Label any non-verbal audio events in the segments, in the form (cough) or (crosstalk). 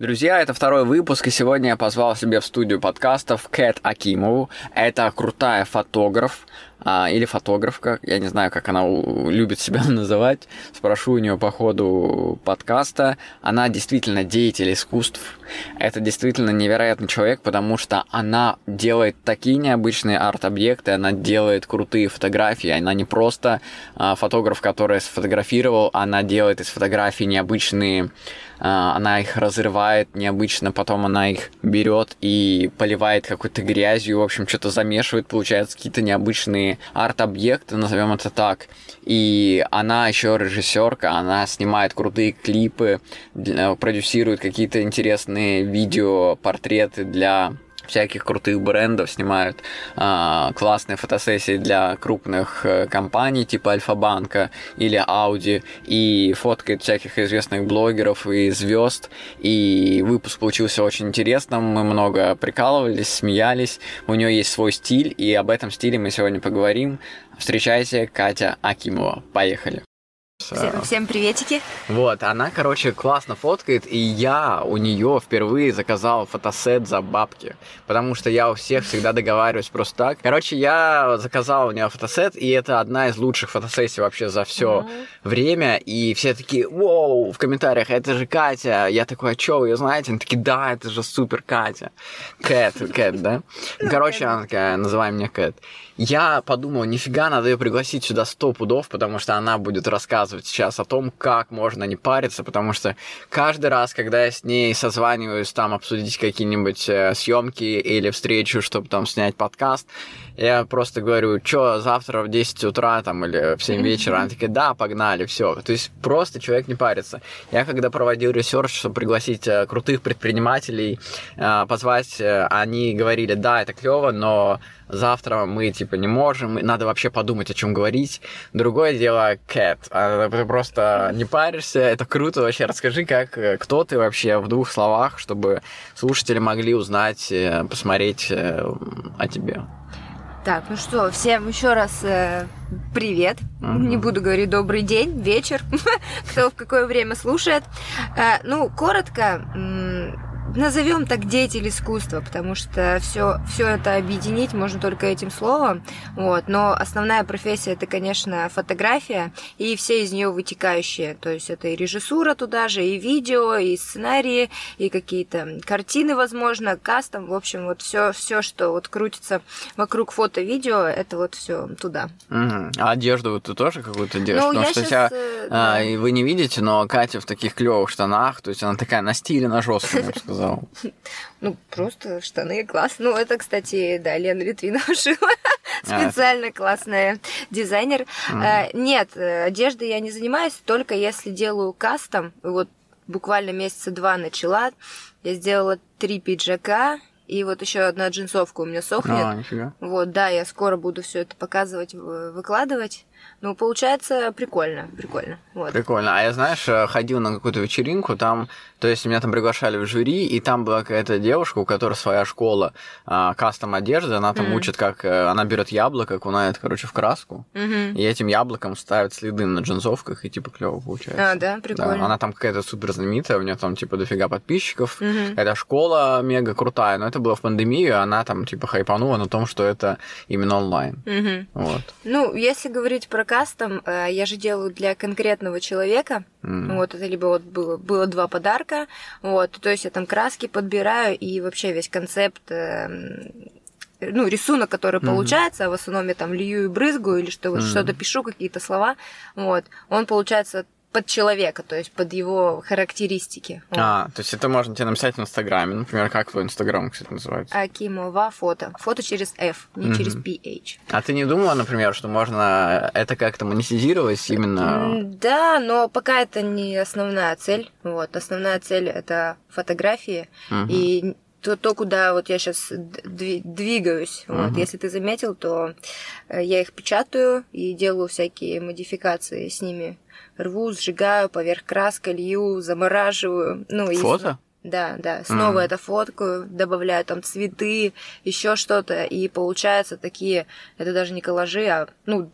Друзья, это второй выпуск, и сегодня я позвал себе в студию подкастов Кэт Акимову. Это крутая фотограф, а, или фотографка, я не знаю, как она любит себя (laughs) называть. Спрошу у нее по ходу подкаста. Она действительно деятель искусств. Это действительно невероятный человек, потому что она делает такие необычные арт-объекты, она делает крутые фотографии. Она не просто а, фотограф, который сфотографировал, она делает из фотографий необычные а, она их разрывает необычно, потом она их берет и поливает какой-то грязью, в общем, что-то замешивает, получается какие-то необычные арт-объекты, назовем это так. И она еще режиссерка, она снимает крутые клипы, продюсирует какие-то интересные видео, портреты для всяких крутых брендов, снимают а, классные фотосессии для крупных э, компаний типа Альфа-банка или Audi и фоткает всяких известных блогеров и звезд. И выпуск получился очень интересным, мы много прикалывались, смеялись, у нее есть свой стиль, и об этом стиле мы сегодня поговорим. Встречайте, Катя Акимова. Поехали. Всем, всем приветики. Вот, она, короче, классно фоткает, и я у нее впервые заказал фотосет за бабки, потому что я у всех всегда договариваюсь просто так. Короче, я заказал у нее фотосет, и это одна из лучших фотосессий вообще за все mm-hmm. время, и все такие, вау, в комментариях, это же Катя. Я такой, а что, вы ее знаете? Они такие, да, это же супер Катя. Кэт, Кэт, да? Ну, короче, она такая, называй меня Кэт. Я подумал, нифига, надо ее пригласить сюда сто пудов, потому что она будет рассказывать сейчас о том, как можно не париться, потому что каждый раз, когда я с ней созваниваюсь, там обсудить какие-нибудь э, съемки или встречу, чтобы там снять подкаст, я просто говорю, что завтра в 10 утра там или в 7 вечера, она такая, да, погнали, все. То есть просто человек не парится. Я когда проводил research, чтобы пригласить э, крутых предпринимателей, э, позвать, они говорили, да, это клево, но завтра мы типа не можем, надо вообще подумать, о чем говорить. Другое дело, Кэт, а, ты просто не паришься, это круто вообще. Расскажи, как, кто ты вообще в двух словах, чтобы слушатели могли узнать, э, посмотреть э, о тебе. Так, ну что, всем еще раз э, привет. Uh-huh. Не буду говорить добрый день, вечер, (laughs) кто в какое время слушает. Э, ну, коротко, назовем так деятель искусства, потому что все, все это объединить можно только этим словом. Вот. Но основная профессия это, конечно, фотография и все из нее вытекающие. То есть это и режиссура туда же, и видео, и сценарии, и какие-то картины, возможно, кастом. В общем, вот все, все, что вот крутится вокруг фото-видео, это вот все туда. Угу. А одежду вот ты тоже какую-то делаешь? Ну, Потому что сейчас, тебя, э, а, да. вы не видите, но Катя в таких клевых штанах, то есть она такая на стиле, на жестком, я бы сказал (laughs) сказал? (laughs) Ну, просто штаны класс. Ну, это, кстати, да, Лена Литвинова шила. (laughs) Специально классная дизайнер. А, нет, одежды я не занимаюсь, только если делаю кастом. Вот буквально месяца два начала. Я сделала три пиджака, и вот еще одна джинсовка у меня сохнет. А, нифига. Вот, да, я скоро буду все это показывать, выкладывать. Ну, получается, прикольно, прикольно. Вот. Прикольно. А я, знаешь, э, ходил на какую-то вечеринку, там, то есть меня там приглашали в жюри, и там была какая-то девушка, у которой своя школа а, кастом одежды, она там mm-hmm. учит, как э, она берет яблоко, окунает, короче, в краску, mm-hmm. и этим яблоком ставит следы на джинсовках, и типа клево получается. А, да, прикольно. Да, она там какая-то супер знаменитая, у нее там типа дофига подписчиков, mm-hmm. эта школа мега крутая, но это было в пандемию, она там типа хайпанула на том, что это именно онлайн. Mm-hmm. Вот. Ну, если говорить про кастом э, я же делаю для конкретного человека. Mm. Вот это либо вот было, было два подарка, вот, то есть я там краски подбираю и вообще весь концепт э, ну, рисунок, который mm-hmm. получается, а в основном я там лью и брызгаю или что, mm-hmm. что-то пишу, какие-то слова, вот, он получается под человека, то есть под его характеристики. А, то есть это можно тебе написать в Инстаграме. Например, как твой Инстаграм, кстати, называется? Акимова фото. Фото через F, не mm-hmm. через PH. А ты не думала, например, что можно это как-то монетизировать именно? Да, но пока это не основная цель. Вот, основная цель это фотографии. Mm-hmm. И то, то куда вот я сейчас двигаюсь. Uh-huh. Вот. Если ты заметил, то э, я их печатаю и делаю всякие модификации с ними. Рву, сжигаю, поверх краской лью, замораживаю. Ну, Фото? Да, да. Снова mm. это фоткаю, добавляю там цветы, еще что-то, и получается такие, это даже не коллажи, а ну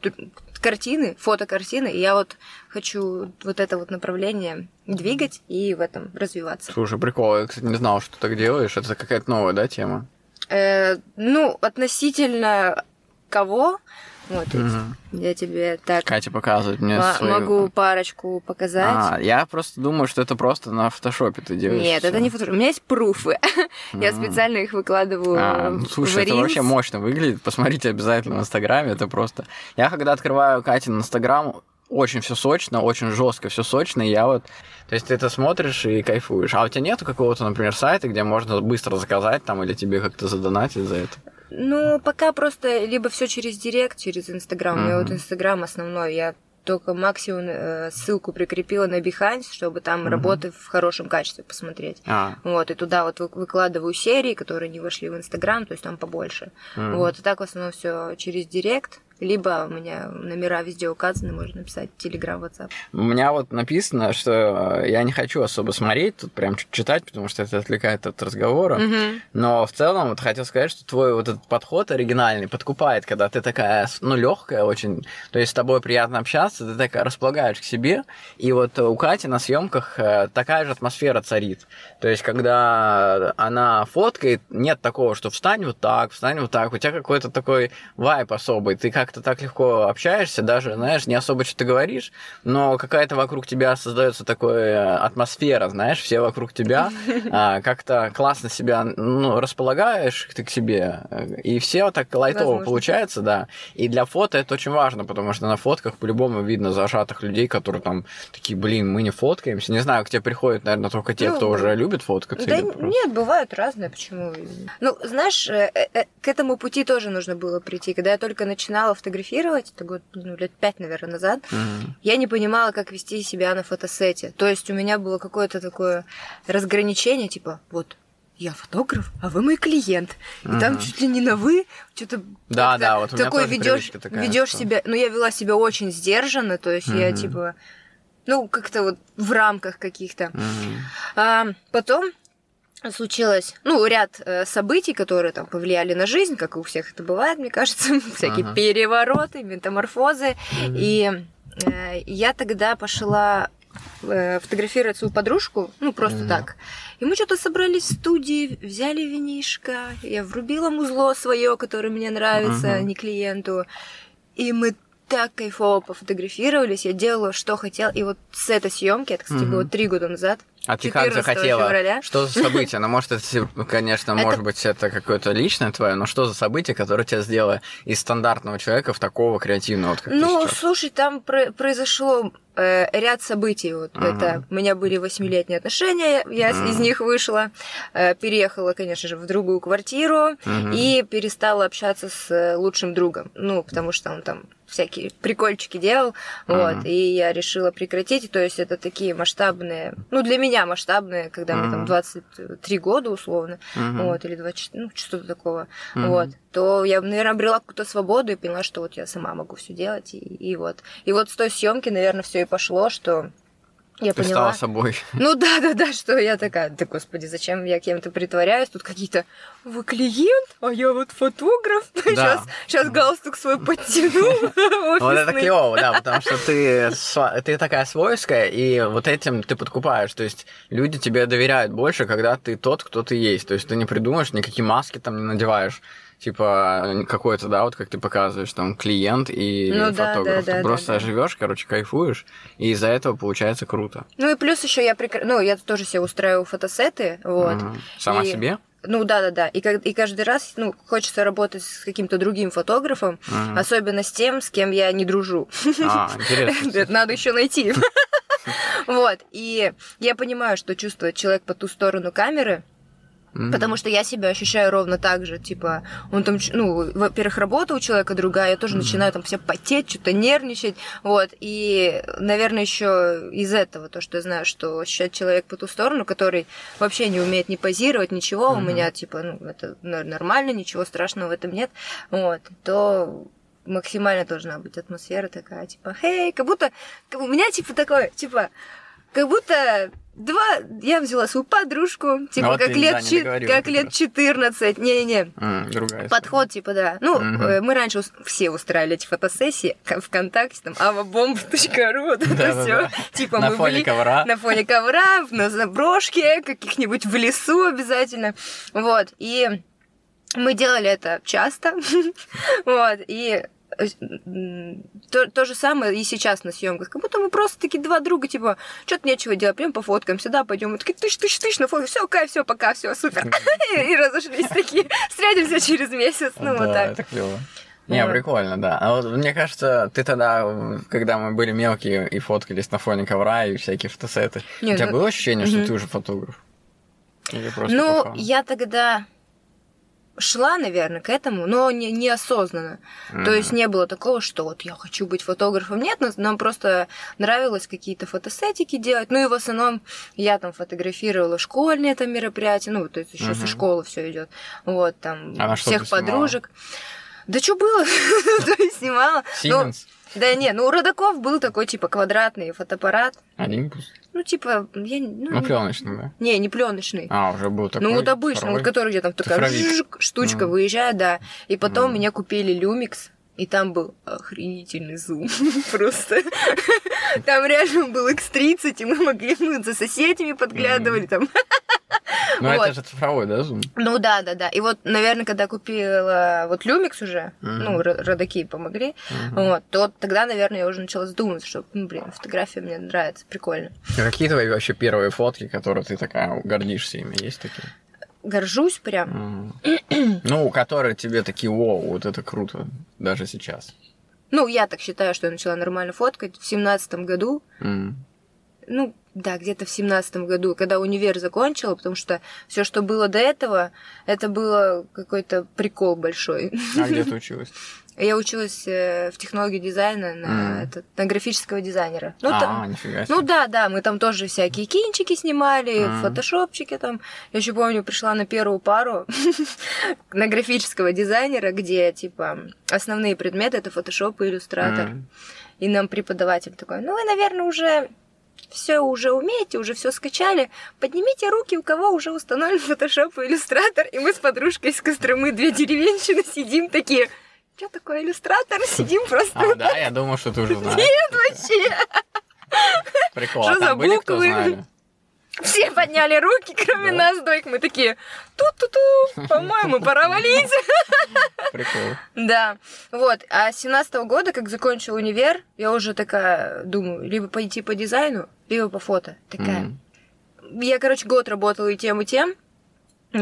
картины, фотокартины, и я вот хочу вот это вот направление двигать и в этом развиваться. Слушай, прикол, я, кстати, не знал, что ты так делаешь, это какая-то новая, да, тема? Э, ну, относительно кого? Вот, угу. я тебе так... Катя показывает мне свою... Могу парочку показать. А, я просто думаю, что это просто на фотошопе ты делаешь. Нет, всё. это не фотошоп. У меня есть пруфы. (laughs) я специально их выкладываю а, ну, Слушай, это вообще мощно выглядит. Посмотрите обязательно в Инстаграме. Это просто... Я когда открываю Катин Инстаграм, очень все сочно, очень жестко, все сочно, и я вот... То есть ты это смотришь и кайфуешь. А у тебя нету какого-то, например, сайта, где можно быстро заказать там или тебе как-то задонатить за это? Ну, пока просто либо все через Директ, через Инстаграм. Mm-hmm. У меня вот Инстаграм основной. Я только максимум э, ссылку прикрепила на Behance, чтобы там mm-hmm. работы в хорошем качестве посмотреть. Ah. Вот, и туда вот выкладываю серии, которые не вошли в Инстаграм, то есть там побольше. Mm-hmm. Вот, и так в основном все через Директ. Либо у меня номера везде указаны, можно написать Telegram, WhatsApp. У меня вот написано, что я не хочу особо смотреть, тут прям читать, потому что это отвлекает от разговора. Угу. Но в целом вот хотел сказать, что твой вот этот подход оригинальный подкупает, когда ты такая, ну, легкая очень, то есть с тобой приятно общаться, ты такая располагаешь к себе. И вот у Кати на съемках э, такая же атмосфера царит. То есть, когда она фоткает, нет такого, что встань вот так, встань вот так. У тебя какой-то такой вайп особый. Ты как как-то так легко общаешься, даже, знаешь, не особо что-то говоришь, но какая-то вокруг тебя создается такая атмосфера, знаешь, все вокруг тебя, (laughs) а, как-то классно себя ну, располагаешь ты к себе, и все так лайтово Возможно. получается, да. И для фото это очень важно, потому что на фотках по-любому видно зажатых людей, которые там такие, блин, мы не фоткаемся. Не знаю, к тебе приходят, наверное, только те, ну, кто уже любит фоткаться. Да нет, бывают разные, почему. Ну, знаешь, э, э, к этому пути тоже нужно было прийти. Когда я только начинала фотографировать, это год, ну, лет пять, наверное, назад, mm-hmm. я не понимала, как вести себя на фотосете. То есть у меня было какое-то такое разграничение, типа, вот, я фотограф, а вы мой клиент. И uh-huh. там чуть ли не на вы, что-то да, да, вот такой ведешь, ведешь что... себя. Ну, я вела себя очень сдержанно, то есть uh-huh. я типа, ну, как-то вот в рамках каких-то. Uh-huh. А, потом случилось, ну, ряд э, событий, которые там повлияли на жизнь, как и у всех это бывает, мне кажется, (laughs) всякие ага. перевороты, метаморфозы. mm И э, я тогда пошла э, фотографировать свою подружку, ну, просто mm так. И мы что-то собрались в студии, взяли винишко, я врубила музло свое, которое мне нравится, uh не клиенту. И мы так кайфово пофотографировались, я делала, что хотела. И вот с этой съемки, это, кстати, mm было три года назад, а ты как захотела? Февраля. Что за событие? Ну, может, это, конечно, это... может быть, это какое-то личное твое, но что за событие, которое тебя сделало из стандартного человека в такого креативного, вот Ну, слушай, там про- произошло э, ряд событий. Вот uh-huh. это у меня были восьмилетние отношения, я uh-huh. из них вышла, э, переехала, конечно же, в другую квартиру uh-huh. и перестала общаться с лучшим другом. Ну, потому что он там всякие прикольчики делал, uh-huh. вот, и я решила прекратить, то есть это такие масштабные, ну, для меня меня масштабные, когда мне там 23 года условно, вот, или 24, ну, что-то такого, вот, то я, наверное, обрела какую-то свободу и поняла, что вот я сама могу все делать, и, и вот. И вот с той съемки, наверное, все и пошло, что я Ты поняла. стала собой. Ну да, да, да, что я такая, да господи, зачем я кем-то притворяюсь? Тут какие-то, вы клиент, а я вот фотограф. (laughs) Да. Сейчас, сейчас галстук свой подтяну. (laughs) Вот это клево, да, потому что ты, ты такая свойская, и вот этим ты подкупаешь. То есть люди тебе доверяют больше, когда ты тот, кто ты есть. То есть ты не придумаешь, никакие маски там не надеваешь типа какой-то, да, вот как ты показываешь, там клиент и ну, фотограф. Да, да, ты да, просто да, живешь, короче, кайфуешь, и из-за этого получается круто. Ну и плюс еще я прекр... ну я тоже себе устраиваю фотосеты, вот. Угу. Сама и... себе? Ну да, да, да. И, и каждый раз, ну, хочется работать с каким-то другим фотографом, uh особенно с тем, с кем я не дружу. А, интересно. (laughs) Надо еще найти. (laughs) Вот. И я понимаю, что чувствует человек по ту сторону камеры, Мгм. Потому что я себя ощущаю ровно так же, типа, он там, ну, во-первых, работа у человека другая, я тоже Мгм. начинаю там вся потеть, что-то нервничать, вот, и, наверное, еще из этого, то, что я знаю, что ощущает человек по ту сторону, который вообще не умеет ни позировать, ничего, у Мгм. меня, типа, ну, это нормально, ничего страшного в этом нет, вот, то максимально должна быть атмосфера такая, типа, хей, как будто, у меня, типа, такое, типа, как будто два, я взяла свою подружку, типа, Ну вот как, лет, да, как как лет раз. 14, не-не-не, другая подход, типа, да. Ну, э, мы раньше ус- все устраивали эти фотосессии ВКонтакте, там, avabomb.ru, вот это все. Типа, На мы фоне были ковра. на фоне ковра, на заброшке, каких-нибудь в лесу обязательно. Вот, и мы делали это часто. (laughs) Вот, и то, то же самое и сейчас на съемках. Как будто мы просто такие два друга, типа, что-то нечего делать, прям пофоткаемся, да, пойдем. Мы такие, тысяч, тысяч, тысяч, на фото, все, кайф, все, пока, все, супер. (laughs) И разошлись такие, встретимся через месяц, ну вот так. это клево. Не, прикольно, да. А вот мне кажется, ты тогда, когда мы были мелкие и фоткались на фоне ковра и всякие фотосеты, у тебя ну- было ощущение, что ты уже фотограф? Или просто Ну, я тогда шла, наверное, к этому, но не, неосознанно. То Мгм. есть не было такого, что вот я хочу быть фотографом. Нет, нам просто нравилось какие-то фотосетики делать. Ну и в основном я там фотографировала школьные там мероприятия, ну, то есть еще со Мгм. школы все идет. Вот, там А всех ты снимала? подружек. Да что было? (laughs) То есть снимала. Ну, Siemens? Да не, ну у родаков был такой типа квадратный фотоаппарат. Олимпус? Ну, типа, я не- ну, Ну, пленочный, да? не, не пленочный. А, уже был такой. Ну, вот обычно, второй? вот который где там такая жжик, штучка Мгм. выезжает, да. И потом Мгм. мне купили люмикс, и там был охренительный зум. Просто. Там реально был X30, и мы могли, мы за соседями подглядывали там. (laughs) Ну, вот. это же цифровой, да, зум? Ну да, да, да. И вот, наверное, когда купила вот люмикс уже, Мгм. ну, ро- родаки помогли, Мгм. вот, то тогда, наверное, я уже начала задумываться, что, ну, блин, фотография мне нравится, прикольно. А Какие твои вообще первые фотки, которые ты такая гордишься ими? Есть такие? Горжусь прям. Мгм. (clears throat) Ну, которые тебе такие, вау, вот это круто, даже сейчас. Ну, я так считаю, что я начала нормально фоткать в семнадцатом году. М. ну, да, где-то в семнадцатом году, когда универ закончила, потому что все, что было до этого, это было какой-то прикол большой. А где ты училась? (laughs) Я училась э, в технологии дизайна на, Мгм. этот, на графического дизайнера. Ну, а, там- нифига себе. ну да, да, мы там тоже всякие кинчики снимали, Мгм. фотошопчики там. Я еще помню, пришла на первую пару (laughs) на графического дизайнера, где, типа, основные предметы это фотошоп и иллюстратор. М. И нам преподаватель такой, ну вы, наверное, уже все уже умеете, уже все скачали. Поднимите руки, у кого уже установлен фотошоп и иллюстратор. И мы с подружкой из Костромы, две деревенщины, сидим такие, что такое иллюстратор? (laughs) Сидим просто А, да, я думал, что ты уже знаешь. вообще. Прикол. Что А там за были, кто знали? Все подняли руки, кроме Да. нас двоих. Мы такие, ту-ту-ту, по-моему, пора валить. Прикол. Да, вот. А с 17 года, как закончил универ, я уже такая думаю, либо пойти по дизайну, либо по фото. Такая. Я, короче, год работала и тем, и тем.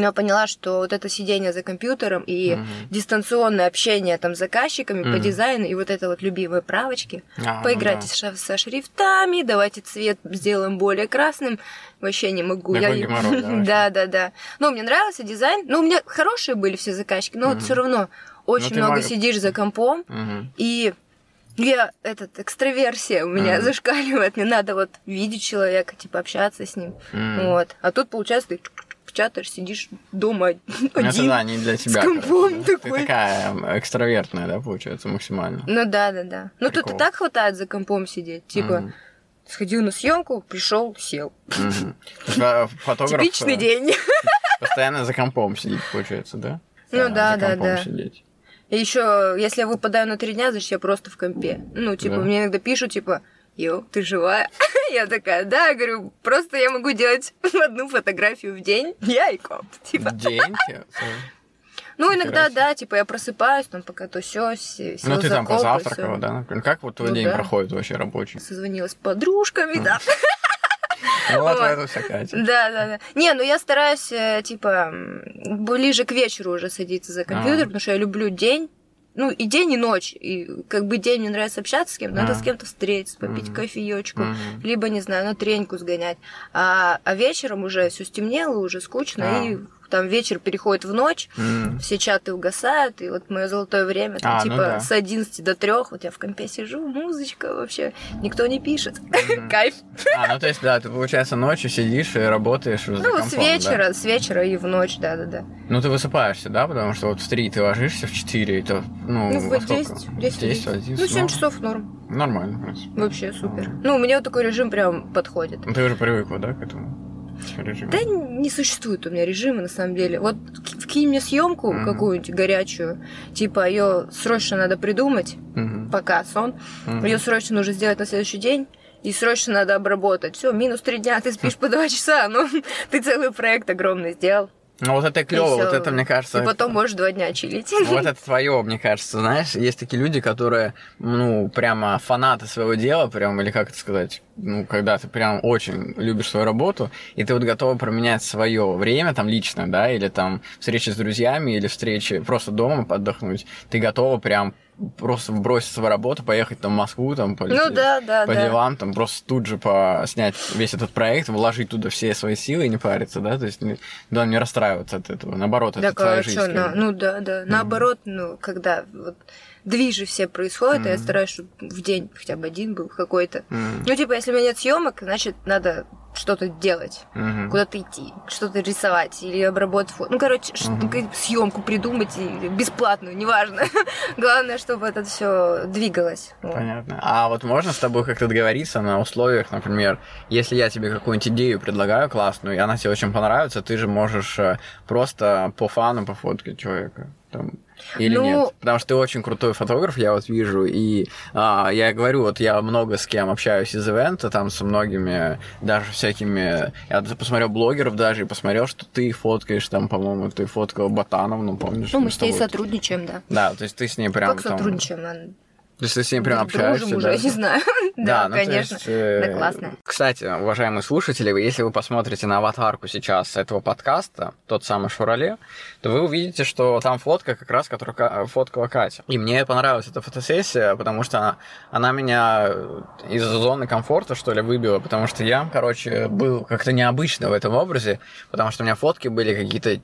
Но поняла, что вот это сидение за компьютером и Мгм. дистанционное общение там с заказчиками по Мгм. дизайну, и вот это вот любимые правочки. А, ну Поиграйте да. с ша- со шрифтами, давайте цвет сделаем более красным. Вообще не могу. Такой Я- геморрой, (laughs) да, да, да, да. Ну, мне нравился дизайн. Ну, у меня хорошие были все заказчики, но вот Мгм. все равно очень ты много мог- сидишь за компом, Мгм. и я, этот, экстраверсия у меня Мгм. зашкаливает. Мне надо вот видеть человека, типа, общаться с ним. М. Вот. А тут, получается, ты печатаешь, сидишь дома (laughs) Ну, Это один. да, не для тебя. компом короче, да. Ты такой. такая экстравертная, да, получается, максимально. Ну да, да, да. Ну тут и так хватает за компом сидеть. Типа, Мгм. сходил на съемку, пришел, сел. А, Фотограф Типичный э, день. (laughs) постоянно за компом сидит, получается, да? Ну да, за да, компом да. сидеть. И еще, если я выпадаю на три дня, значит, я просто в компе. Ну, типа, Да. мне иногда пишут, типа, Йоу, ты живая? (laughs) Я такая, да, говорю, просто я могу делать (laughs) одну фотографию в день, я и комп, типа. День? тебе? Ну, иногда, да, типа, я просыпаюсь, там, пока то все, Ну, ты там позавтракала, да? Как вот твой Ну день да. проходит вообще рабочий? Созвонилась с подружками, да. Ну, вот Вот. вся Катя. Да, да, да. Не, ну я стараюсь, э, типа, ближе к вечеру уже садиться за компьютер, А. потому что я люблю день. Ну, и день, и ночь. И как бы день мне нравится общаться с кем-то, надо А. с кем-то встретиться, попить кофеечку, либо, не знаю, на треньку сгонять. А, а вечером уже все стемнело, уже скучно, А. и там вечер переходит в ночь, М. все чаты угасают, и вот мое золотое время, там, А, ну типа, да. с 11 до 3, вот я в компе сижу, музычка вообще, никто не пишет. Мгм. (laughs) Кайф. А, ну то есть, да, ты, получается, ночью сидишь и работаешь Ну, с компом, да? вечера, с вечера и в ночь, да-да-да. Ну, ты высыпаешься, да? Потому что вот в 3 ты ложишься, в 4 это, ну, Ну, во в сколько? 10, 10, 10, 11, Ну, 7 ну, часов норм. Нормально, в принципе. Вообще супер. Ну, у меня вот такой режим прям подходит. Ну, ты уже привыкла, да, к этому режиму? Да не существует у меня режима, на самом деле. Вот вкинь мне съемку Мгм. какую-нибудь горячую, типа ее срочно надо придумать, Мгм. пока сон, Мгм. ее срочно нужно сделать на следующий день, и срочно надо обработать. Все, минус три дня, ты спишь (laughs) по два часа, ну, (laughs) ты целый проект огромный сделал. Ну, вот это клево, вот это, мне кажется... И потом можешь два дня чилить. Вот это твое, мне кажется, знаешь, есть такие люди, которые, ну, прямо фанаты своего дела, прям, или как это сказать, ну, когда ты прям очень любишь свою работу, и ты вот готова променять свое время, там, лично, да, или там встречи с друзьями, или встречи просто дома отдохнуть, ты готова прям просто бросить свою работу, поехать там в Москву, там, полететь Ну да, да, по да. делам, там, просто тут же по снять весь этот проект, вложить туда все свои силы и не париться, да, то есть, не- да, не расстраиваться от этого, наоборот, это Так, твоя а жизнь. чё, на- ну да, да. Наоборот, ну, когда вот движи все происходят, я стараюсь, чтобы в день хотя бы один был какой-то. Мгм. Ну, типа, если у меня нет съемок, значит, надо что-то делать, Мгм. куда-то идти, что-то рисовать или обработать фото. Ну, короче, съемку придумать или бесплатную, неважно. (laughs) Главное, чтобы это все двигалось. Вот. Понятно. А вот можно с тобой как-то договориться на условиях, например, если я тебе какую-нибудь идею предлагаю классную, и она тебе очень понравится, ты же можешь э, просто по фану пофоткать человека. Там, или Ну- нет? Потому что ты очень крутой фотограф, я вот вижу, и а, я говорю, вот я много с кем общаюсь из ивента, там со многими, даже всякими, я посмотрел блогеров даже, и посмотрел, что ты фоткаешь, там, по-моему, ты фоткал Ботановну, помнишь? Ну, мы с ней сотрудничаем, да. Да, то есть ты с ней прям Как там- сотрудничаем? То есть ты с ней прям Дружим общаешься, уже, да? я не знаю. (laughs) Да, ну, конечно. есть, э, Да, классно. Кстати, уважаемые слушатели, если вы посмотрите на аватарку сейчас этого подкаста, тот самый Шурале, то вы увидите, что там фотка как раз, которую Ка- фоткала Катя. И мне понравилась эта фотосессия, потому что она, она меня из зоны комфорта, что ли, выбила, потому что я, короче, был как-то необычно в этом образе, потому что у меня фотки были какие-то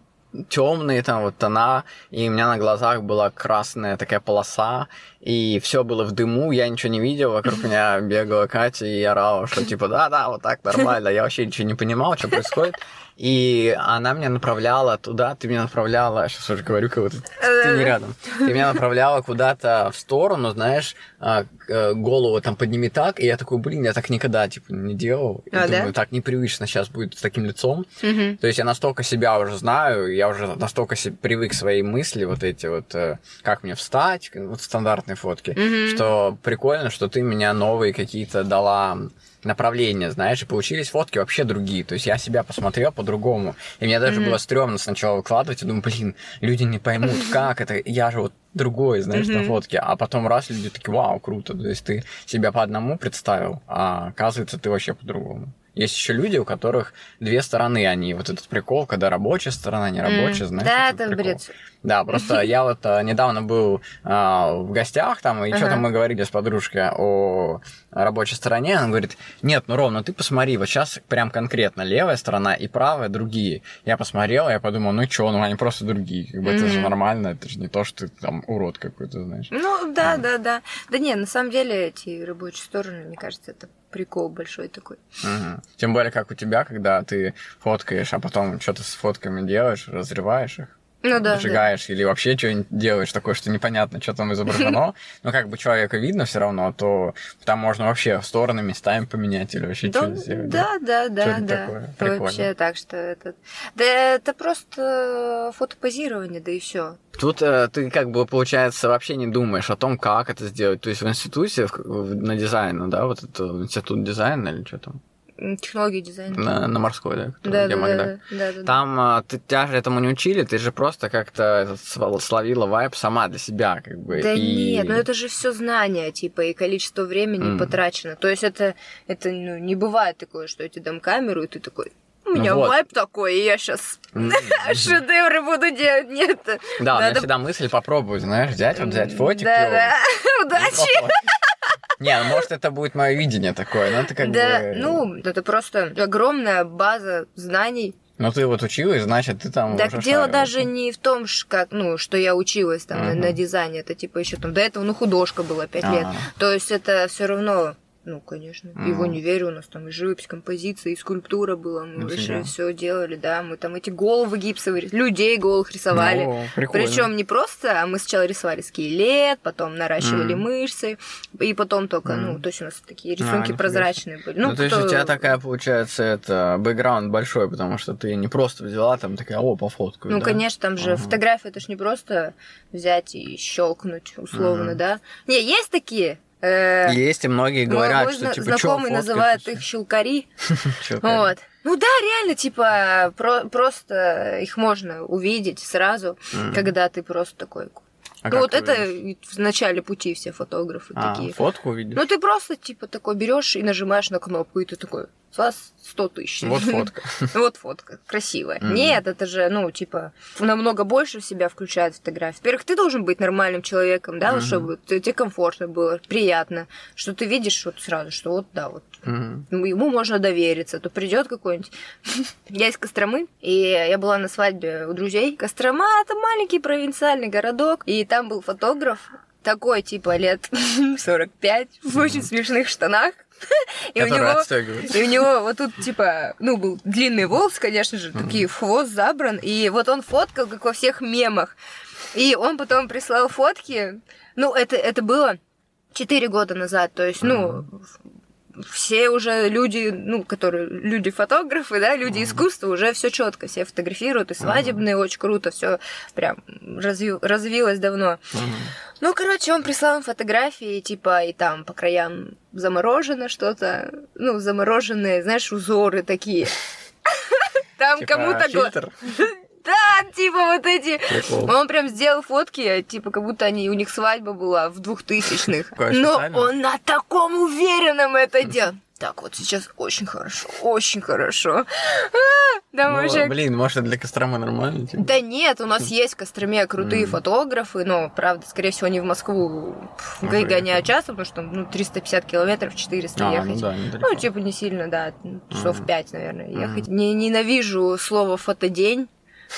темные там вот тона, и у меня на глазах была красная такая полоса, и все было в дыму, я ничего не видел, вокруг меня бегала Катя и орала, что типа да-да, вот так нормально, я вообще ничего не понимал, что происходит. И она меня направляла туда, ты меня направляла, сейчас уже говорю, как будто ты не рядом. Ты меня направляла куда-то в сторону, знаешь, а, э, голову там подними так, и я такой, блин, я так никогда, типа, не делал. И А, да? думаю, так непривычно сейчас будет с таким лицом. Мгм. То есть я настолько себя уже знаю, я уже настолько привык к своей мысли, вот эти вот, э, как мне встать, вот стандартные фотки, Мгм. что прикольно, что ты меня новые какие-то дала направления, знаешь, и получились фотки вообще другие. То есть я себя посмотрел по-другому. И мне даже Мгм. было стрёмно сначала выкладывать, и думаю, блин, люди не поймут, (laughs) как это, я же вот другой, знаешь, на Мгм. фотке. А потом раз люди такие, вау, круто. То есть ты себя по одному представил, а оказывается, ты вообще по-другому. Есть еще люди, у которых две стороны они. Вот этот прикол, когда рабочая сторона, не рабочая, М, знаешь. Да, это прикол. бред. Да, просто я вот а, недавно был а, в гостях там, и что-то мы говорили с подружкой о рабочей стороне. Она говорит, нет, ну, Ром, ну ты посмотри, вот сейчас прям конкретно левая сторона и правая другие. Я посмотрел, я подумал, ну что, ну они просто другие. Как бы это же нормально, это же не то, что ты там урод какой-то, знаешь. Ну, да, да, да. Да не, на самом деле эти рабочие стороны, мне кажется, это прикол большой такой. Мгм. Тем более, как у тебя, когда ты фоткаешь, а потом что-то с фотками делаешь, разрываешь их. Ну да. да. сжигаешь или вообще что-нибудь делаешь такое, что непонятно, что там изображено, но как бы человека видно все равно, то там можно вообще стороны местами поменять или вообще Да, что-то сделать. да, да, да, да. такое. Прикольно. Вообще так что это... Да это просто фотопозирование, да и все. Тут э, ты как бы, получается, вообще не думаешь о том, как это сделать. То есть в институте в- в- на дизайн, ну да, вот это институт дизайна или что там, Технологии дизайна. на, на морской, да, Да, да, да, да, да, да. Там а, ты, тебя же этому не учили, ты же просто как-то словила вайп сама для себя, как бы. Да и... нет, ну это же все знание, типа, и количество времени Мгм. потрачено. То есть это, это ну, не бывает такое, что я тебе дам камеру, и ты такой, у Ну меня вот. вайп такой, и я сейчас (laughs) шедевры буду делать. Нет. Да, у меня Надо- всегда мысль попробовать, знаешь, взять, вот взять фотик. Да, да. (laughs) Удачи! Не, ну может это будет мое видение такое, но это как Да, бы... ну, это просто огромная база знаний, Ну ты вот училась, значит, ты там Так уже дело шарила. даже не в том, как, ну, что я училась там на дизайне, это типа еще там до этого, ну, художка была пять лет. А. То есть это все равно, ну, конечно, и в универе у нас там и живопись, композиция, и скульптура была, мы Нифига. вообще все делали, да, мы там эти головы гипсовые, людей голых рисовали. Прикольно. Причем не просто, а мы сначала рисовали скелет, потом наращивали Мгм. мышцы, и потом только, ну, Мгм. то есть у нас такие А, рисунки нифига прозрачные были. Ну, Ну, то есть кто- у тебя такая, получается, это бэкграунд большой, потому что ты не просто взяла там такая, о, пофоткаю, Ну, да? конечно, там же Ага. фотография, это ж не просто взять и щелкнуть, условно, Мгм. да. Не, есть такие. Э, Есть, и многие мой- говорят, мой что, типа, знакомый называет и их (laughs) щелкари. Вот. Ну да, реально, типа, про- просто их можно увидеть сразу, Мгм. когда ты просто такой. А ну вот это увидишь? в начале пути все фотографы А, такие. фотку увидишь? Ну ты просто типа такой берешь и нажимаешь на кнопку, и ты такой, с вас 100 тысяч. Вот (laughs) фотка. Вот фотка, красивая. Нет, это же, ну, типа, намного больше в себя включает фотография. Во-первых, ты должен быть нормальным человеком, да, чтобы те- тебе комфортно было, приятно, что ты видишь вот сразу, что вот, да, вот ну, ему можно довериться, то придет какой-нибудь. (laughs) Я из Костромы, и я была на свадьбе у друзей. Кострома это маленький провинциальный городок, и там был фотограф, такой типа лет (laughs) 45, в очень смешных штанах. (laughs) И у него и у него вот тут, типа, ну, был длинный волос, конечно же, такие в хвост забран. И вот он фоткал, как во всех мемах. И он потом прислал фотки. Ну, это, это было 4 года назад. То есть, ну, все уже люди, ну, которые люди-фотографы, да, люди искусства, уже все четко, все фотографируют, и свадебные очень круто, все прям разви- развилось давно. Мгм. Ну, короче, он прислал им фотографии, типа, и там по краям заморожено что-то, ну, замороженные, знаешь, узоры такие. (laughs) Там Типа кому-то... (laughs) Да, типа вот эти... Прикол. Он прям сделал фотки, типа, как будто они, у них свадьба была в двухтысячных. (laughs) Но он на таком уверенном это делал. Так, вот сейчас очень хорошо, очень хорошо. А, Да, Ну, блин, может, для Костромы нормально? типа? да нет, у нас есть в Костроме крутые Мгм. фотографы, но, правда, скорее всего, не в Москву пф, Уже гоняют часто, потому что ну, 350 километров, 400 А, ну ехать. да, недалеко. Ну, типа, не сильно, да, часов Мгм. 5, наверное, ехать. Не, ненавижу слово фотодень.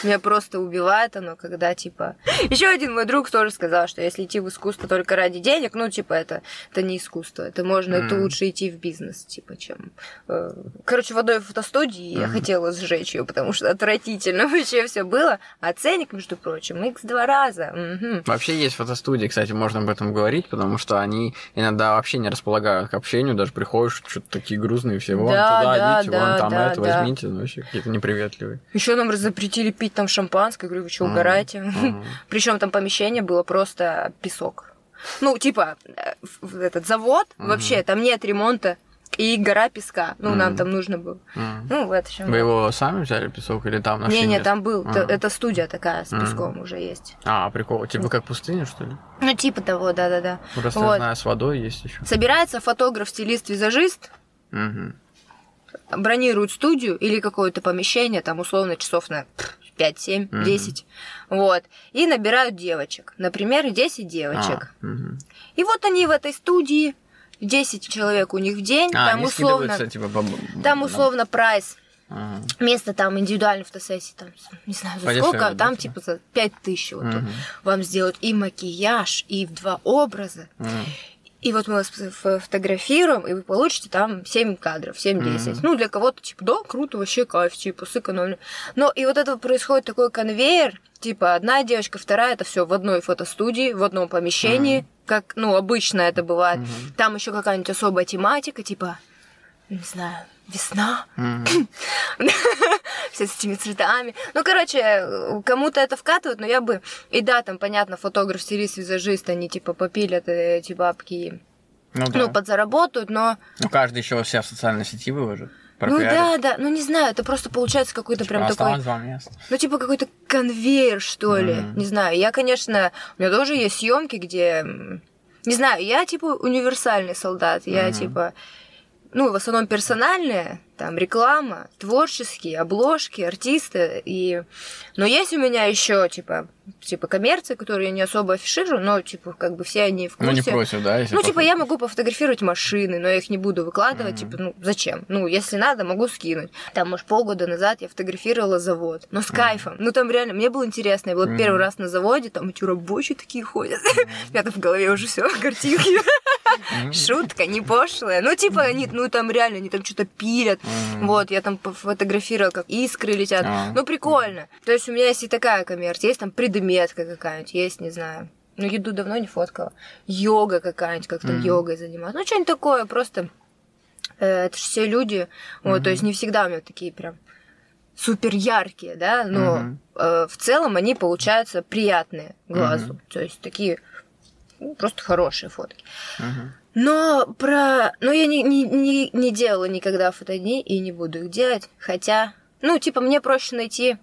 Меня просто убивает оно, когда, типа... Еще один мой друг тоже сказал, что если идти в искусство только ради денег, ну, типа, это, это не искусство. Это можно, это Мгм. лучше идти в бизнес, типа, чем... э, Короче, в фотостудии я Мгм. хотела сжечь ее, потому что отвратительно (laughs) вообще все было. А ценник, между прочим, x два раза. Мгм. Вообще есть фотостудии, кстати, можно об этом говорить, потому что они иногда вообще не располагают к общению, даже приходишь, что-то такие грузные все, вон Да, туда да, идите, да, вон там да, это да. возьмите, ну вообще какие-то неприветливые. Еще нам запретили пить там шампанское. Говорю, вы что, угораете? (laughs) Причем там помещение было просто песок. Ну, типа, э, этот завод, вообще, там нет ремонта. И гора песка. Ну, нам Мгм. там нужно было. Мгм. Ну, в чем. Вы его сами взяли, песок, или там нашли? Не-не, там был. Ага. Это студия такая с песком уже есть. А, прикол. Типа как пустыня, что ли? Ну, типа того, да-да-да. Просто Вот. я знаю, с водой есть еще. Собирается фотограф, стилист, визажист, бронируют студию или какое-то помещение, там условно часов на 5, 7, Мгм. 10. Вот. И набирают девочек. Например, 10 девочек. А, мгм. И вот они в этой студии, 10 человек у них в день, А, там условно, типа, по- там условно прайс. Ага. Место там индивидуальной фотосессии, там, не знаю, за Подешевле, сколько, да, там типа? типа за 5 тысяч вот, Мгм. вам сделают и макияж, и в два образа. Мгм. И вот мы вас фотографируем, и вы получите там 7 кадров, 7-10. Мгм. Ну, для кого-то, типа, да, круто, вообще кайф, типа, сэкономлю. Но и вот это происходит такой конвейер, типа, одна девочка, вторая, это все в одной фотостудии, в одном помещении, как, ну, обычно это бывает. Мгм. Там еще какая-нибудь особая тематика, типа, не знаю, весна, (coughs) все с этими цветами. Ну, короче, кому-то это вкатывают, но я бы... И да, там, понятно, фотограф, стилист, визажист, они, типа, попилят эти бабки, Ну ну, да. подзаработают, но... Ну, каждый еще себя в социальной сети выложит. Ну да, да, ну не знаю, это просто получается какой-то Типа, прям такой... два места. Ну, типа какой-то конвейер, что ли. Мгм. Не знаю. Я, конечно, у меня тоже есть съемки, где. Не знаю, я типа универсальный солдат. Я Мгм. типа. Ну, в основном персональные, там реклама, творческие, обложки, артисты. И... Но есть у меня еще типа, типа коммерция, которую я не особо афиширую, но типа как бы все они в курсе. Ну, не просят, да? Если ну, типа я могу пофотографировать машины, но я их не буду выкладывать, mm-hmm. типа, ну, зачем? Ну, если надо, могу скинуть. Там, может, полгода назад я фотографировала завод, но с mm-hmm. кайфом. Ну, там реально, мне было интересно. Я была mm-hmm. первый раз на заводе, там эти рабочие такие ходят. Mm-hmm. (laughs) У меня там в голове уже все картинки. Шутка, не пошлая. Ну, типа, они, ну, там реально, они там что-то пилят. Вот, я там пофотографировала, как искры летят. А. Ну, прикольно. То есть у меня есть и такая коммерция. Есть там предметка какая-нибудь, есть, не знаю. Ну, еду давно не фоткала. Йога какая-нибудь, как там йогой заниматься. Ну, что-нибудь такое, просто... Э, это же все люди. Вот, то есть не всегда у меня такие прям супер яркие, да, но э, в целом они получаются приятные глазу. То есть такие ну, просто хорошие фотки. Uh-huh. Но про... Но я не, не, не, не делала никогда фотодни и не буду их делать. Хотя, ну, типа, мне проще найти,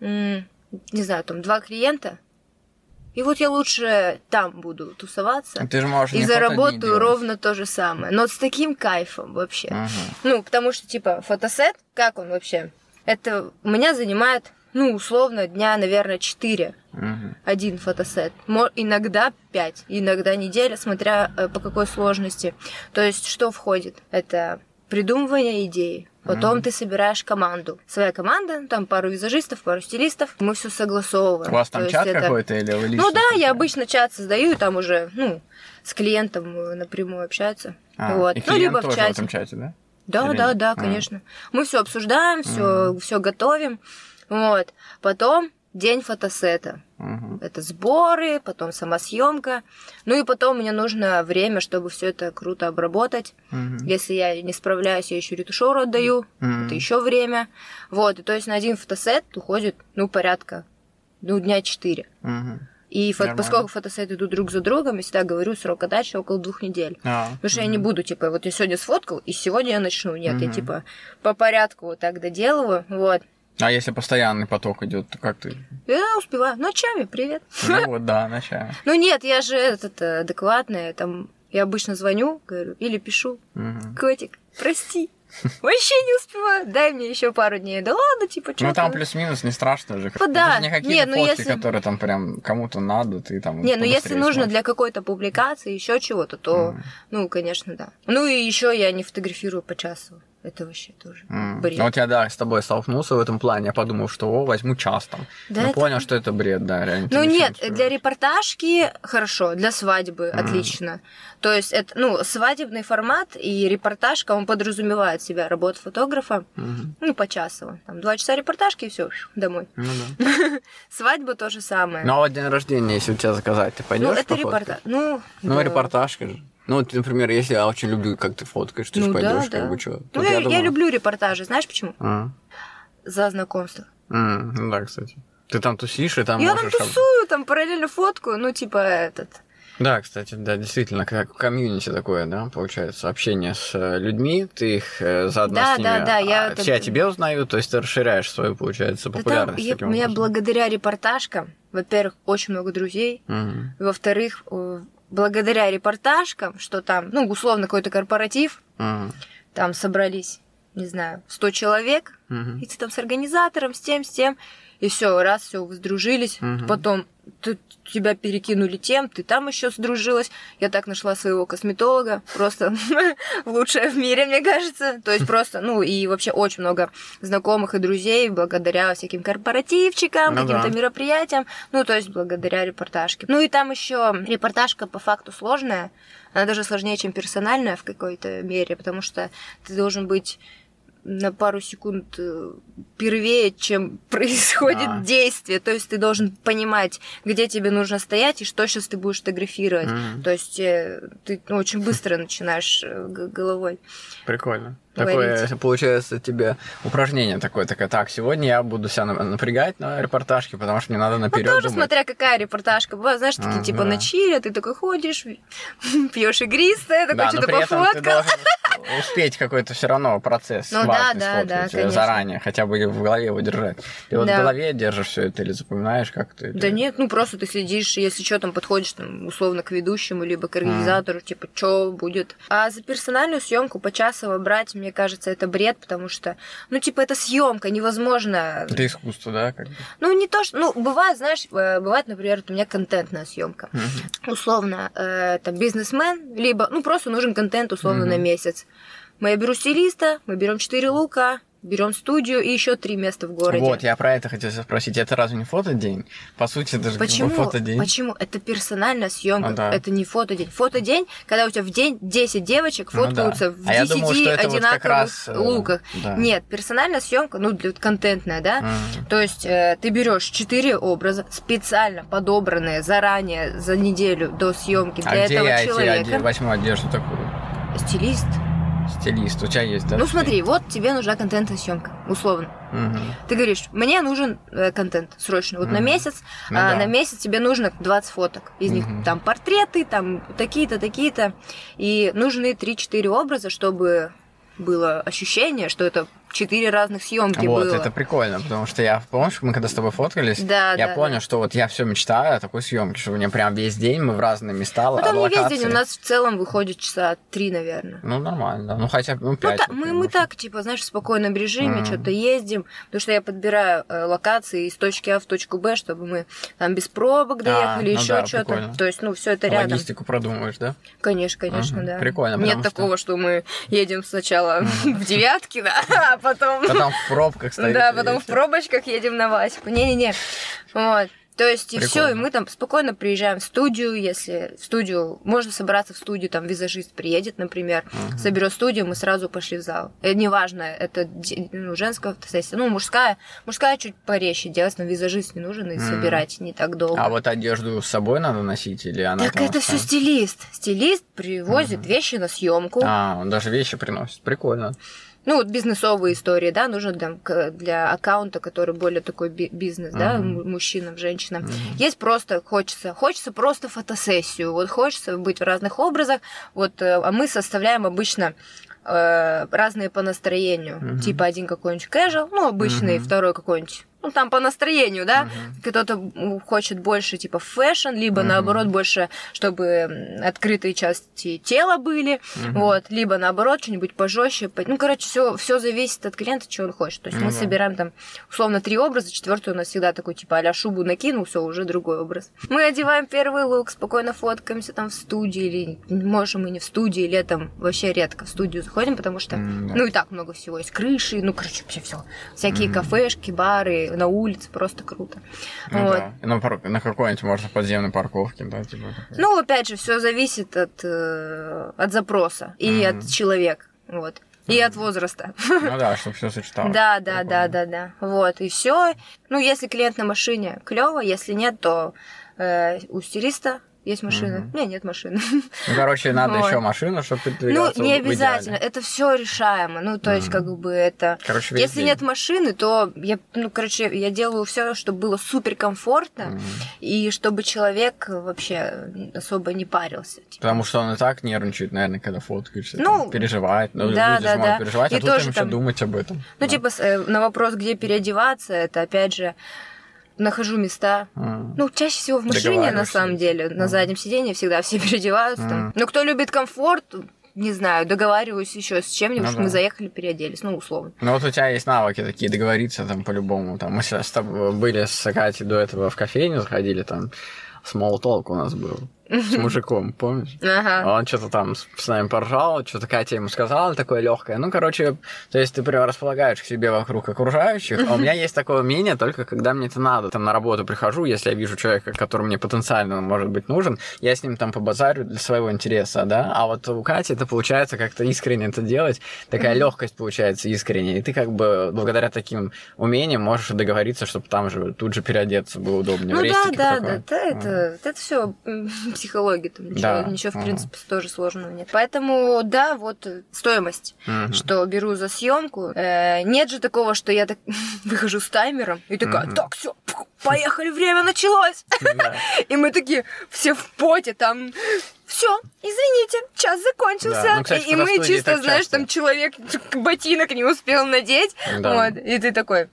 не знаю, там, два клиента, и вот я лучше там буду тусоваться. Ты же можешь и заработаю ровно то же самое. Но с таким кайфом вообще. Uh-huh. Ну, потому что, типа, фотосет, как он вообще? Это у меня занимает ну, условно, дня, наверное, 4. Угу. Один фотосет. Иногда 5, иногда неделя, смотря э, по какой сложности. То есть, что входит? Это придумывание идеи. Потом mm ты собираешь команду. Своя команда, там пару визажистов, пару стилистов. Мы все согласовываем. У вас там То чат это... какой-то или вы лично? Ну да, я обычно чат создаю, и там уже, ну, с клиентом напрямую общаются. А, вот. И ну, либо в чате. в этом чате, да? Да, или... да, да, а. конечно. А. Мы все обсуждаем, все, mm все готовим. Вот. Потом день фотосета. Угу. Это сборы, потом самосъемка. Ну и потом мне нужно время, чтобы все это круто обработать. Угу. Если я не справляюсь, я еще ретушеру отдаю. Угу. Это еще время. Вот. И то есть на один фотосет уходит, ну, порядка, ну, дня четыре. Угу. И фото, поскольку фотосеты идут друг за другом, я всегда говорю, срок отдачи около двух недель. А, Потому что угу. я не буду, типа, вот я сегодня сфоткал, и сегодня я начну. Нет, угу. я, типа, по порядку вот так доделываю, вот. А если постоянный поток идет, то как ты? Я успеваю. Ночами, привет. Ну (laughs) вот, да, ночами. Ну нет, я же этот э, адекватный, там я обычно звоню, говорю, или пишу. Котик, прости. (laughs) Вообще не успеваю. Дай мне еще пару дней. Да ладно, типа, что Ну там плюс-минус не страшно же. Да. Это же не какие-то ну, фотки, если... которые там прям кому-то надо, ты там. Не, ну если нужно для какой-то публикации, еще чего-то, то, mm. ну, конечно, да. Ну и еще я не фотографирую по часу. Это вообще тоже mm. бред. Ну, вот я, да, с тобой столкнулся в этом плане. Я подумал, что о, возьму час там. Да Но это... понял, что это бред, да, реально. Ну, нет, для репортажки хорошо, для свадьбы mm. отлично. То есть, это, ну, свадебный формат и репортажка, он подразумевает себя работу фотографа, mm-hmm. ну, почасово. Там два часа репортажки и все, домой. Ну, да. (laughs) Свадьба то же самое. Ну, а вот день рождения, если у тебя заказать, ты пойдешь? Ну, это репортаж. Ну, ну да. репортажка же. Ну, вот, например, если я очень люблю, как ты фоткаешь, ты ну, же пойдешь, да, как бы что. Ну, я, я, думала... я люблю репортажи, знаешь почему? А. За знакомство. Ну да, кстати. Ты там тусишь, и там Я можешь... там тусую, там параллельно фотку, ну, типа этот... Да, кстати, да, действительно, как комьюнити такое, да, получается, общение с э, людьми, ты их э, заодно да, с ними, да, да, я а, это... все о тебе узнают, то есть ты расширяешь свою, получается, популярность. Да, там, я, у меня благодаря репортажкам, во-первых, очень много друзей, угу. во-вторых, благодаря репортажкам, что там, ну, условно, какой-то корпоратив, uh-huh. там собрались, не знаю, 100 человек, uh-huh. и ты там с организатором, с тем, с тем, и все, раз, все, вы сдружились, uh-huh. потом ты, тебя перекинули тем, ты там еще сдружилась. Я так нашла своего косметолога, просто (laughs) лучшая в мире, мне кажется. То есть просто, ну, и вообще очень много знакомых и друзей благодаря всяким корпоративчикам, ну, каким-то да. мероприятиям. Ну, то есть благодаря репортажке. Ну, и там еще репортажка по факту сложная. Она даже сложнее, чем персональная в какой-то мере, потому что ты должен быть на пару секунд э, первее, чем (laughs) происходит а. действие. То есть ты должен понимать, где тебе нужно стоять и что сейчас ты будешь фотографировать. Mm. То есть э, ты ну, очень быстро начинаешь э, головой. Прикольно. Такое, получается, тебе упражнение такое, такое, так, сегодня я буду себя на- напрягать на репортажке, потому что мне надо Ну, наперед тоже думать. смотря какая репортажка. Бывает, знаешь, такие А, типа да. на чиле, ты такой ходишь, (laughs) пьешь игристое, такой Да, что-то пофоткал. успеть какой-то все равно процесс Ну да, важный да, сфоткать, да, э, конечно. заранее, хотя бы в голове его держать. Ты вот Да. в голове держишь все это или запоминаешь, как ты... Да нет, ну просто ты следишь, если что, там подходишь там, условно к ведущему, либо к организатору, типа, что будет. А за персональную съемку почасово брать, мне кажется, это бред, потому что, ну, типа, это съемка, невозможно. Это искусство, да? Как бы? Ну, не то, что. Ну, бывает, знаешь, э, бывает, например, вот у меня контентная съемка. Мгм. Условно, э, там бизнесмен, либо, ну, просто нужен контент, условно, Мгм. на месяц. Мы я беру стилиста, мы берем 4 лука, берем студию и еще три места в городе. Вот, я про это хотел спросить. Это разве не фотодень? По сути, это же как бы Почему? фотодень. Почему? Это персональная съемка. Ну да. Это не фотодень. Фотодень, когда у тебя в день 10 девочек Ну да. фоткаются в А я 10 думал, что это вот одинаковых раз, э, луках. да. Нет, персональная съемка, ну, контентная, да? Мгм. То есть э, ты берешь четыре образа, специально подобранные заранее за неделю до съемки А для где этого я эти человека. оде- возьму одежду такую? Стилист. Стилист, у тебя есть, да? Ну смотри, вот тебе нужна контентная съемка, условно. Мгм. Ты говоришь, мне нужен э, контент срочно, вот на Мгм. месяц, Ну а да. на месяц тебе нужно 20 фоток. Из них Мгм. там портреты, там такие-то, такие-то. И нужны 3-4 образа, чтобы было ощущение, что это четыре разных съемки Вот, было. это прикольно, потому что я, помнишь, мы когда с тобой фоткались, Да, я да, понял, да. что вот я все мечтаю о такой съемке, что мне прям весь день мы в разные места, Ну, там не весь день, у нас в целом выходит часа три, наверное. Ну, нормально. Ну, хотя бы, ну, Ну, пять. та- вот, мы, мы может. так, типа, знаешь, в спокойном режиме Мгм. что-то ездим, потому что я подбираю э, локации из точки А в точку Б, чтобы мы там без пробок доехали, ну еще да, что-то. прикольно. То есть, ну, все это рядом. Логистику продумываешь, да? Конечно, конечно, Мгм. да. Прикольно, Нет потому что- такого, что мы едем сначала (laughs) в девятки, да, потом... Потом в пробках стоит. Да, потом в пробочках едем на Ваську. Не-не-не. Вот. То есть, и все, и мы там спокойно приезжаем в студию, если в студию, можно собраться в студию, там визажист приедет, например, Мгм. соберет студию, мы сразу пошли в зал. И неважно, это ну, женская фотосессия, ну, мужская, мужская чуть порезче делать, но визажист не нужен и Мгм. собирать не так долго. А вот одежду с собой надо носить или она так это все стилист. Стилист привозит вещи на съемку. А, он даже вещи приносит. Прикольно. Ну, вот бизнесовые истории, да, нужно там для аккаунта, который более такой би- бизнес, да, Мгм. м- мужчинам, женщинам. Мгм. Есть просто, хочется, хочется просто фотосессию, вот хочется быть в разных образах, вот, э, а мы составляем обычно э, разные по настроению. Мгм. Типа один какой-нибудь casual, ну, обычный, Мгм. второй какой-нибудь, ну, там по настроению, да. Мгм. Кто-то хочет больше, типа, fashion, либо, Мгм. наоборот, больше, чтобы открытые части тела были, Мгм. вот, либо наоборот что-нибудь пожестче. Ну, короче, все, все зависит от клиента, что он хочет. То есть Ну мы собираем там условно три образа, четвертый у нас всегда такой типа а шубу накинул, все уже другой образ. Мы одеваем первый лук, спокойно фоткаемся там в студии или можем и не в студии, летом вообще редко в студию заходим, потому что да. ну и так много всего есть крыши, ну короче вообще все, всякие Мгм. кафешки, бары на улице просто круто. Ну вот. да. Ну, пар- на какой-нибудь, можно, подземной парковке, да, типа. Ну, опять же, все зависит от, э, от запроса и Мгм. от человека. Вот. И от возраста. Ну да, чтобы все сочеталось. Да, да, да, да, да. Вот, и все. Ну, если клиент на машине, клево, если нет, то э, у стилиста есть машина. Мгм. У меня нет машины. Ну, короче, надо еще машину, чтобы Ну, передвигаться не в идеале. обязательно. Это все решаемо. Ну, то есть, как бы это. Короче, Если нет машины, то я, ну, короче, я делаю все, чтобы было супер комфортно Мгм. и чтобы человек вообще особо не парился. Типа. Потому что он и так нервничает, наверное, когда фоткаешься. Ну, переживает. Ну, да, да, да. переживать, И а тут им еще думать об этом. Ну, типа, э, на вопрос, где переодеваться, это опять же нахожу места. Ну, чаще всего в машине, на самом деле. На заднем сиденье всегда все (laughs) переодеваются. там. Но кто любит комфорт, не знаю, договариваюсь еще с чем-нибудь, Ну что мы да. заехали, переоделись, ну, условно. Ну вот у тебя есть навыки такие, договориться там по-любому. Там мы сейчас с тобой были с Катей до этого в кофейню, заходили там, small talk у нас был с мужиком, помнишь? Ага. Он что-то там с нами поржал, что-то Катя ему сказала, такое легкое. Ну, короче, то есть ты прям располагаешь к себе вокруг окружающих. А у меня есть такое умение только когда мне это надо. Там на работу прихожу, если я вижу человека, который мне потенциально может быть нужен, я с ним там побазарю для своего интереса, да. А вот у Кати это получается как-то искренне это делать, такая легкость получается искренне. И ты как бы благодаря таким умениям можешь договориться, чтобы там же тут же переодеться было удобнее. Ну да, да, да, да, это, это все психологии, там ничего, Да. ничего в принципе, тоже сложного нет. Поэтому, да, вот э, стоимость, Мгм. что беру за съемку. Э, нет же такого, что я так (laughs) выхожу с таймером и такая, Мгм. так, все, поехали, время началось. (laughs) Да. И мы такие все в поте, там, все, извините, час закончился. Да, ну, кстати, и, мы чисто, знаешь, часто. там человек (laughs) ботинок не успел надеть. Да. Вот, и ты такой,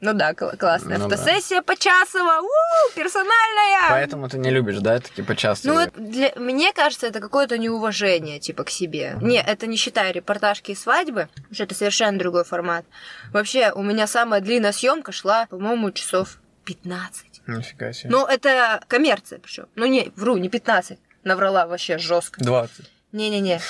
ну да, кл- классная Ну да. фотосессия почасова, у, персональная. Поэтому ты не любишь, да, такие почасти? Ну, это для... мне кажется, это какое-то неуважение, типа, к себе. Не, это не считая репортажки и свадьбы, потому что это совершенно другой формат. Вообще, у меня самая длинная съемка шла, по-моему, часов 15. Нифига себе. Ну, это коммерция причем. Ну, не, вру, не 15. Наврала вообще жестко. 20. Не-не-не.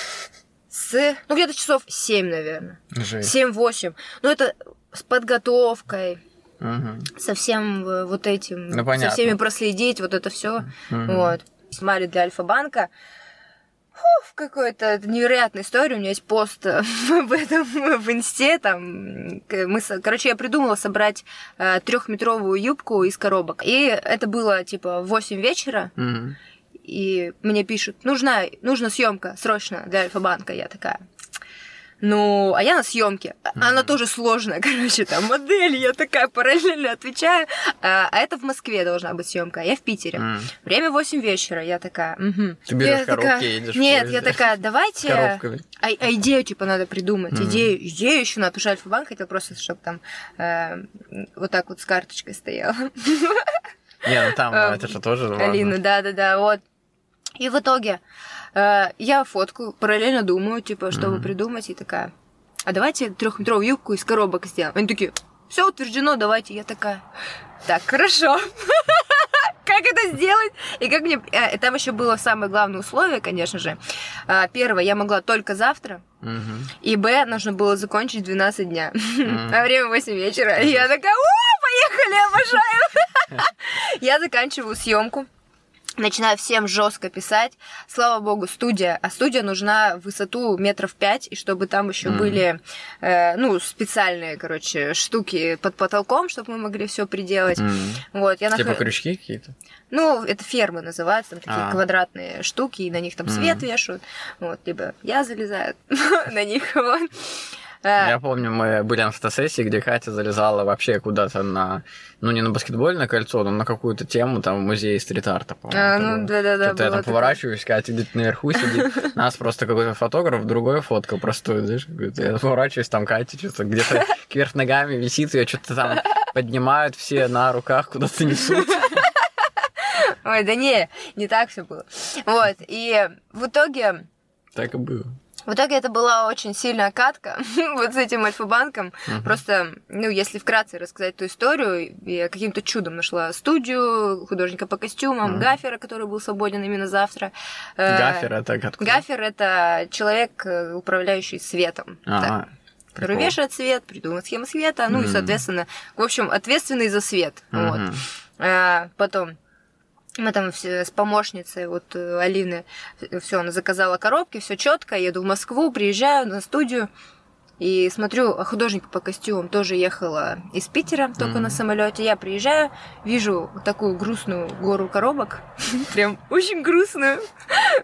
С... Ну, где-то часов 7, наверное. Жесть. 7-8. Ну, это с подготовкой, Мгм. со всем э, вот этим, Ну, со всеми проследить, вот это все. Мгм. Вот. Снимали для Альфа-банка. Фух, какой-то невероятная история. У меня есть пост э, (laughs) об этом в инсте. Там, мы, короче, я придумала собрать трехметровую юбку из коробок. И это было типа в 8 вечера. Мгм. И мне пишут, нужна, нужна съемка срочно для Альфа-банка. Я такая, ну, а я на съемке. Она тоже сложная, (laughs) короче, там модель, я такая параллельно отвечаю. А, а это в Москве должна быть съемка, а я в Питере. М. Время 8 вечера, я такая, угу. Ты берешь я коробки такая, и едешь Нет, поезде. я такая, давайте... А, а идею, типа, надо придумать. Мгм. Идею, идею еще надо, потому что Альфа-банк хотел просто, чтобы там э, вот так вот с карточкой стояла. Не, ну там Эм, (laughs) это же тоже. Алина, да-да-да, вот. И в итоге э, я фотку, параллельно думаю, типа, чтобы Мгм. придумать, и такая, а давайте трехметровую юбку из коробок сделаем. Они такие, все утверждено, давайте. Я такая, так, хорошо. (laughs) Как это сделать? И как мне... э, Там еще было самое главное условие, конечно же. А, Первое, я могла только завтра. И Б, нужно было закончить в 12 дня. (laughs) А время 8 вечера. И я такая, о, поехали, обожаю. (laughs) Я заканчиваю съемку. Начинаю всем жестко писать. Слава богу, студия. А студия нужна в высоту метров пять, и чтобы там еще Мгм. были, э, ну, специальные, короче, штуки под потолком, чтобы мы могли все приделать. М. Вот, я Типа нах- крючки какие-то? ну, это фермы называются, там такие А. квадратные штуки, и на них там Мгм. свет вешают. Вот, либо я залезаю (laughs) на них, вот. Э, Я помню, мы были на фотосессии, где Катя залезала вообще куда-то на, ну не на баскетбольное кольцо, но на какую-то тему, там в музее стрит-арта, по-моему. А, ну, да-да-да, Что-то я там поворачиваюсь, Катя где-то наверху сидит, (laughs) нас просто какой-то фотограф, другой фоткал простой, знаешь, я поворачиваюсь, там Катя что-то где-то кверх ногами висит, ее что-то там поднимают все на руках, куда-то несут. (laughs) Ой, да не, не так все было. Вот, и в итоге, Так и было. В итоге это была очень сильная катка (laughs) вот с этим Альфа-банком. Мгм. Просто, ну, если вкратце рассказать эту историю, я каким-то чудом нашла студию, художника по костюмам, Мгм. Гафера, который был свободен именно завтра. Э, Гафер это откуда? Гафер — это человек, э, управляющий светом. Так, Ага. который прикол. вешает свет, придумывает схемы света, ну и, Мгм. соответственно, в общем, ответственный за свет. Вот. Мгм. А, потом мы там все с помощницей вот э, Алины, все, она заказала коробки, все четко, еду в Москву, приезжаю на студию и смотрю, художник по костюмам тоже ехала из Питера, только Мгм. на самолете. Я приезжаю, вижу такую грустную гору коробок, (laughs) прям очень грустную.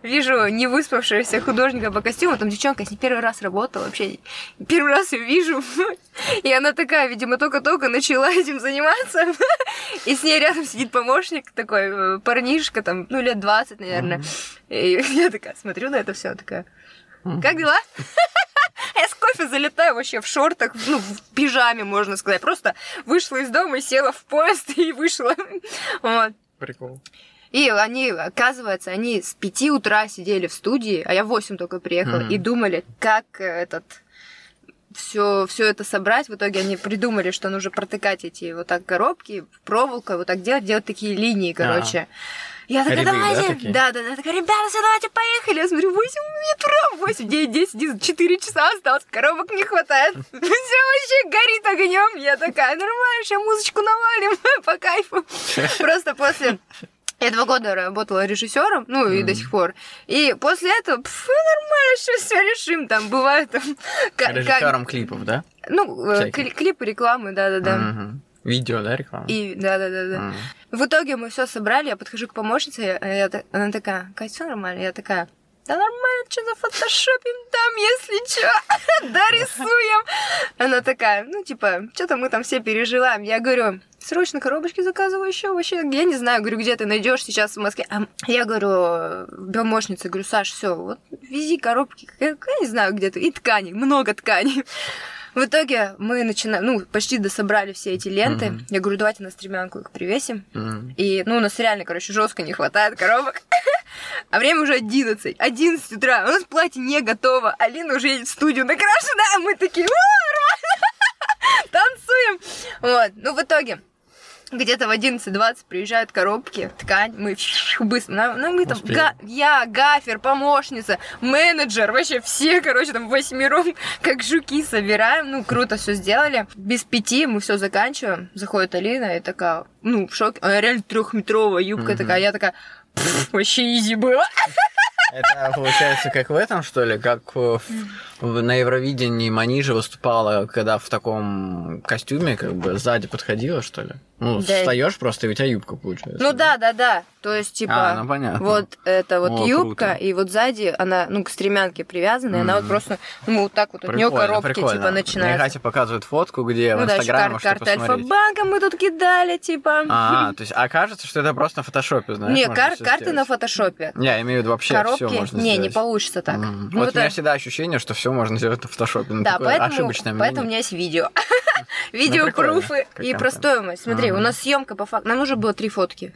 Вижу не выспавшегося художника по костюмам, там девчонка с ней первый раз работала, вообще первый раз ее вижу. И она такая, видимо, только-только начала этим заниматься. И с ней рядом сидит помощник такой, э, парнишка, там, ну, лет 20, наверное. И (laughs) я такая смотрю на это все, такая, как дела? (laughs) Кофе залетаю вообще в шортах, ну, в пижаме, можно сказать. Просто вышла из дома, села в поезд и вышла. (laughs) Вот. Прикол. И они, оказывается, они с 5 утра сидели в студии, а я в 8 только приехала, Мгм. и думали, как этот все, все это собрать. В итоге они придумали, что нужно протыкать эти вот так коробки, проволокой, вот так делать, делать такие линии, короче. Я такая, Ряды, да, давайте, да, да, да, такая, ребята, все, давайте поехали. Я смотрю, 8 утра, 8, 9, 10, 11, 4 часа осталось, коробок не хватает. (laughs) Все вообще горит огнем. Я такая, нормально, сейчас музычку навалим (laughs) по кайфу. Просто после я два года работала режиссером, ну и до сих пор. И после этого, пф, нормально, сейчас (laughs) все решим. Там бывает там. ка- как- Режиссером клипов, да? ну, э, кли- клипы, рекламы, да-да-да. Мгм. Видео, да, реклама? И да, да, да, да. М. В итоге мы все собрали, я подхожу к помощнице, а я, она такая, Кать, все нормально? Я такая, да нормально, что за фотошопим там, если что, (laughs) да рисуем. Она такая, ну типа, что-то мы там все переживаем. Я говорю, срочно коробочки заказываю еще вообще. Я не знаю, говорю, где ты найдешь сейчас в Москве. А я говорю, помощнице, говорю, Саш, все, вот вези коробки, я, я не знаю, где ты, и ткани, много тканей. В итоге мы начинаем, ну, почти дособрали все эти ленты. Мгм. Я говорю, давайте на стремянку их привесим. М. И, ну, у нас реально, короче, жестко не хватает коробок. (laughs) А время уже 11. 11 утра. У нас платье не готово. Алина уже едет в студию накрашена, а мы такие, «О, нормально!» (laughs) танцуем. Вот. Ну, в итоге, где-то в 11.20 приезжают коробки, ткань, мы быстро, ну, мы там, га- я, гафер, помощница, менеджер, вообще все, короче, там восьмером, (laughs) как жуки собираем, ну, круто все сделали. Без пяти мы все заканчиваем, заходит Алина и такая, ну, в шоке, она реально трехметровая юбка Мгм. такая, я такая, «Пф, вообще изи было. Это получается как в этом, что ли? Как в- в- на Евровидении Манижа выступала, когда в таком костюме, как бы сзади подходила, что ли? Ну, Да. встаешь просто, и у тебя юбка получается. Ну да, да, да, то есть, типа, А, ну понятно. Вот это вот О, юбка, круто. и вот сзади она, ну, к стремянке привязана, и она вот просто, ну, вот так вот от нее Прикольно, коробки, прикольно. типа, Мне начинаются. Катя показывает фотку, где Ну в да, Инстаграме кар- можете карта. Альфа-банка мы тут кидали, типа. А, то есть, а кажется, что это просто на фотошопе, знаешь? Не, можно кар- карты сделать. на фотошопе. Не, я имею в виду вообще Коробки, все можно не, не сделать. получится так. Мгм. Ну, вот это- у меня всегда ощущение, что все можно сделать на фотошопе. Ну, Да, поэтому, ошибочное поэтому у меня есть видео. (laughs) Видео, Ну, прикольно, пруфы как и про стоимость. Смотри, у нас съемка по факту. Нам нужно было три фотки.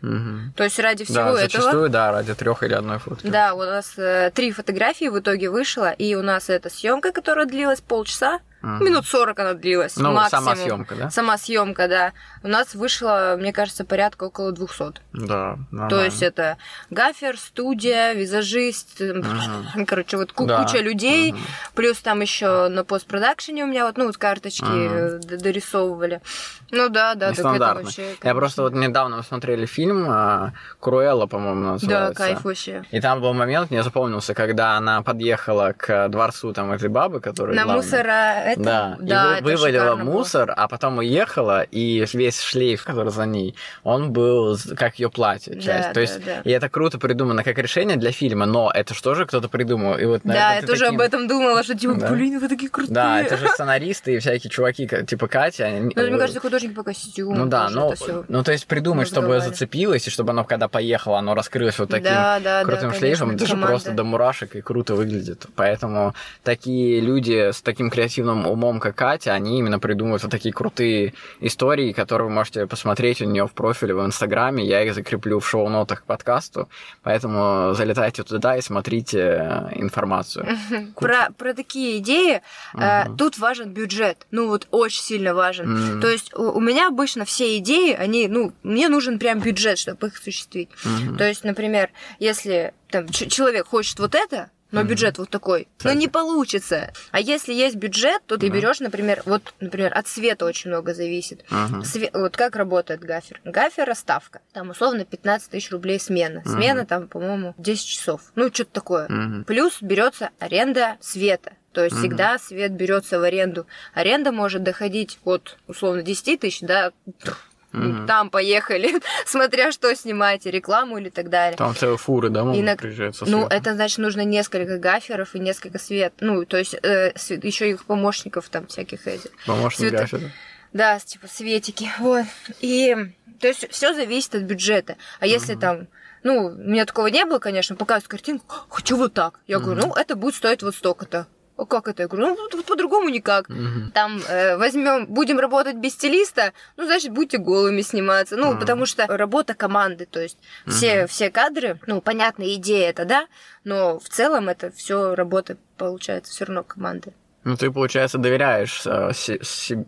То есть ради всего этого. зачастую, да, ради трех или одной фотки. Да, у нас э, три фотографии в итоге вышло, и у нас эта съемка, которая длилась полчаса, Мгм. минут 40 она длилась. Ну, максимум. сама съемка, да? Сама съемка, да. У нас вышло, мне кажется, порядка около 200. Да, нормально. То есть это гафер, студия, визажист, Мгм. (laughs) короче, вот ку- Да. куча людей. Мгм. Плюс там еще на постпродакшене у меня вот, ну, вот карточки э, д- дорисовывали. Ну да, да, так это вообще. Я конечно. просто вот недавно мы смотрели фильм а, Круэлла, по-моему, Да, называется. кайф вообще. И там был момент, мне запомнился, когда она подъехала к дворцу там этой бабы, которая На главная. мусора это. Да, и да вы- это вывалила шикарно было. мусор, а потом уехала, и весь шлейф, который за ней, он был как ее платье, Да, часть. То да, есть, да. и это круто придумано как решение для фильма, но это же тоже кто-то придумал. И вот, Да, наверное, я ты тоже таким- об этом думала, что типа, Да. блин, вы такие крутые. Да, это же сценаристы и всякие чуваки, типа Катя. они- Ну, мне кажется, художник по костюму. ну да, ну, ну то есть придумать, чтобы зацепилось, и чтобы оно, когда поехало, оно раскрылось вот таким да, да, крутым да, шлейфом, конечно, это же просто до мурашек и круто выглядит. Поэтому такие люди с таким креативным умом, как Катя, они именно придумывают вот такие крутые истории, которые вы можете посмотреть у нее в профиле в Инстаграме. Я их закреплю в шоу-нотах к подкасту. Поэтому залетайте туда и смотрите э, информацию. Про, про такие идеи э, Мгм. тут важен бюджет. Ну, вот очень сильно важен. Мгм. То есть у, у меня обычно все идеи, они, ну, мне нужен прям бюджет, чтобы их осуществить. Мгм. То есть, например, если там человек хочет вот это, но Мгм. бюджет вот такой, но Так. не получится. А если есть бюджет, то ты Да. берешь, например, вот, например, от света очень много зависит. Мгм. Све- Вот как работает гафер? Гафер ставка. Там условно 15 тысяч рублей смена. Смена там, по-моему, 10 часов. Ну, что-то такое. Мгм. Плюс берется аренда света. То есть Мгм. всегда свет берется в аренду. Аренда может доходить от условно 10 тысяч до Мгм. там поехали, (laughs) смотря что снимаете, рекламу или так далее. Там целые фуры, да, могут И на- приезжать со Ну, это значит, нужно несколько гаферов и несколько свет. Ну, то есть еще их помощников там всяких этих. Помощник цвета- графика. Да, типа светики. (laughs) Вот. И то есть все зависит от бюджета. А если Мгм. там ну, у меня такого не было, конечно, показывают картинку, хочу вот так. Я говорю, ну, это будет стоить вот столько-то. А как это? Я говорю, ну, вот- по-другому никак. Мгм. Там возьмем, будем работать без стилиста, ну, значит, будьте голыми сниматься. Ну, Мгм. потому что работа команды, то есть все, Мгм. все кадры, ну, понятная идея это, да, но в целом это все работа, получается, все равно команды. Ну, ты, получается, доверяешь э,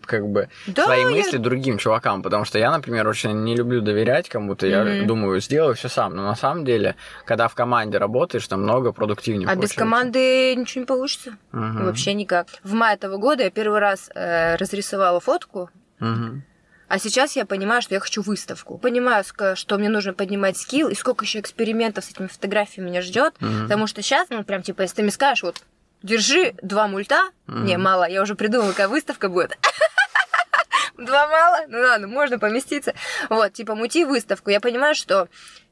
как бы Да, свои я- мысли другим чувакам, потому что я, например, очень не люблю доверять кому-то. Я Мгм. думаю, сделаю все сам. Но на самом деле, когда в команде работаешь, там много продуктивнее А без получается. команды ничего не получится. Мгм. Вообще никак. В мае этого года я первый раз э, разрисовала фотку, Мгм. а сейчас я понимаю, что я хочу выставку. Понимаю, что мне нужно поднимать скилл, и сколько еще экспериментов с этими фотографиями меня ждет. Мгм. Потому что сейчас, ну, прям, типа, если ты мне скажешь, вот, держи два мульта, Мгм. не, мало, я уже придумала, какая выставка будет. (laughs) Два мало? Ну ладно, можно поместиться. Вот, типа, мути выставку. Я понимаю, что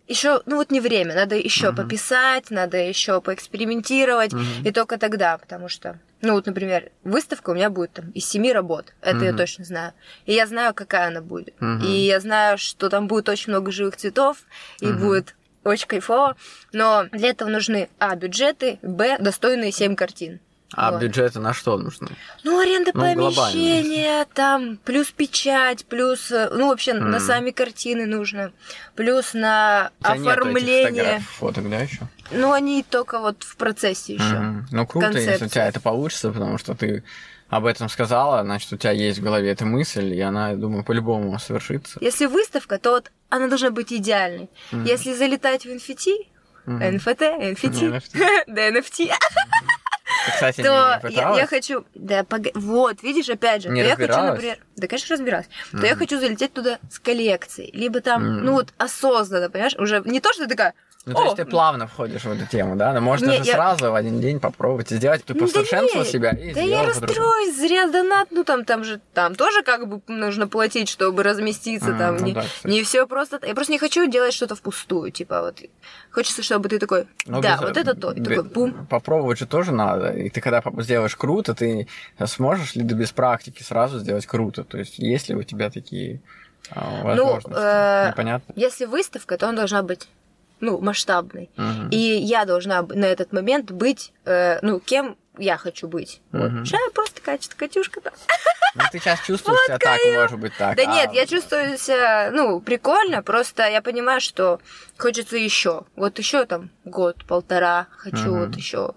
еще, ну вот не время, надо еще uh-huh. пописать, надо еще поэкспериментировать, uh-huh. и только тогда, потому что, ну вот, например, выставка у меня будет там из семи работ, это uh-huh. я точно знаю, и я знаю, какая она будет, uh-huh. и я знаю, что там будет очень много живых цветов, и uh-huh. будет очень кайфово, но для этого нужны, а, бюджеты, б, достойные семь картин. А вот. бюджеты на что нужны? Ну, аренда ну, помещения, там, плюс печать, плюс, э, ну, вообще mm. на сами картины нужно, плюс на у оформление. фоток, да, еще? Ну, они только вот в процессе еще. Mm. Ну, круто, Концепция. если у тебя это получится, потому что ты об этом сказала, значит, у тебя есть в голове эта мысль, и она, я думаю, по-любому совершится. Если выставка, то вот она должна быть идеальной. Mm. Если залетать в NFT, mm. NFT, NFT, да, NFT, кстати, то не я, я хочу, да, пог... вот, видишь, опять же, не то я хочу, например, да, конечно, разбиралась, mm-hmm. то я хочу залететь туда с коллекцией, либо там, mm-hmm. ну вот осознанно, понимаешь, уже не то, что ты такая, ну, то есть ты плавно входишь в эту тему, да? Но можно же я... сразу в один день попробовать сделать, ты посовершенствовал да себя и Да я расстроюсь, зря донат, ну там, там же, там тоже как бы нужно платить, чтобы разместиться, mm, там, ну, не, да, не все просто... Я просто не хочу делать что-то впустую, типа вот, хочется, чтобы ты такой, ну, да, без... вот это то, и такой, бум. Попробовать же тоже надо, и ты когда сделаешь круто, ты сможешь ли ты без практики сразу сделать круто, то есть есть ли у тебя такие а, возможности? Ну, э, Непонятно. Если выставка, то она должна быть ну, масштабный. Uh-huh. И я должна на этот момент быть, э, ну, кем я хочу быть. Uh-huh. Вот. Сейчас я просто качество Катюшка там. Ну, ты сейчас чувствуешь себя так, может быть, так. Да а... нет, я чувствую себя, ну, прикольно, просто я понимаю, что хочется еще. Вот еще там год, полтора, хочу uh-huh. вот еще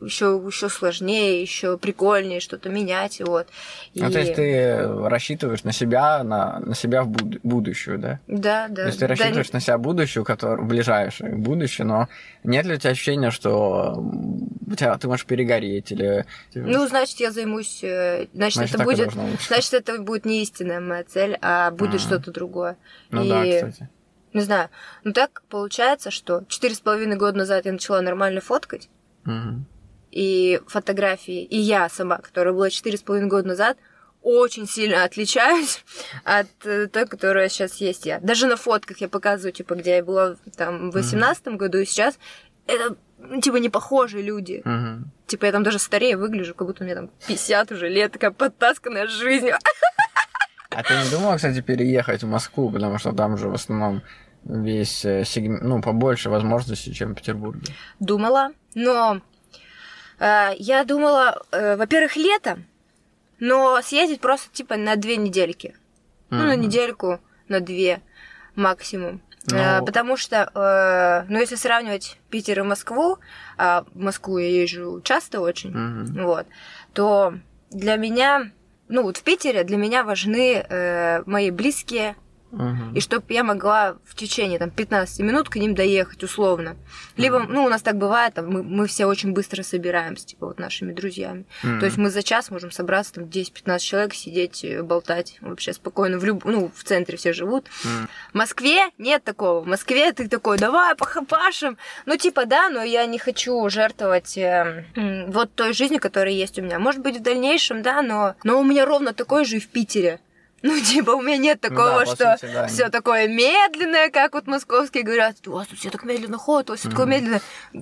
еще, еще сложнее, еще прикольнее что-то менять, вот. И... Ну, то есть ты рассчитываешь на себя, на, на себя в буд- будущую, да? Да, да. То есть ты рассчитываешь да, на себя будущую, которое ближайшее будущее, но нет ли у тебя ощущения, что у тебя ты можешь перегореть или... Ну, значит, я займусь... Э, значит, значит это будет... Значит, это будет не истинная моя цель, а будет а что-то другое. Ну и... да, кстати. Не знаю. Ну так получается, что четыре с половиной года назад я начала нормально фоткать. Угу и фотографии, и я сама, которая была четыре с половиной года назад, очень сильно отличаюсь (laughs) от э, той, которая сейчас есть я. Даже на фотках я показываю, типа, где я была там в восемнадцатом mm-hmm. году и сейчас, это ну, типа не похожие люди. Mm-hmm. Типа я там даже старее выгляжу, как будто мне там 50 уже лет, такая подтасканная жизнью. (laughs) А ты не думала, кстати, переехать в Москву, потому что там же в основном весь э, сегмент, ну, побольше возможностей, чем в Петербурге? Думала, но я думала, э, во-первых, лето, но съездить просто типа на две недельки. Mm-hmm. Ну, на недельку, на две максимум. No. Ну. Потому что, ну, если сравнивать Питер и Москву, а в Москву я езжу часто очень, mm-hmm. вот, то для меня, ну, вот в Питере для меня важны э, мои близкие, Uh-huh. И чтобы я могла в течение там, 15 минут к ним доехать условно. Либо, uh-huh. ну, у нас так бывает, там, мы, мы все очень быстро собираемся, типа, вот нашими друзьями. Uh-huh. То есть мы за час можем собраться, там, 10-15 человек, сидеть, э, болтать вообще спокойно. В люб... Ну, в центре все живут. Uh-huh. В Москве нет такого. В Москве ты такой, давай, пахапашем. Ну, типа, да, но я не хочу жертвовать э, вот той жизнью, которая есть у меня. Может быть, в дальнейшем, да, но, но у меня ровно такой же и в Питере. Ну, типа, у меня нет такого, да, что да, все такое медленное, как вот московские говорят, у вас тут все так медленно ходят, у вас все mm-hmm. такое медленно.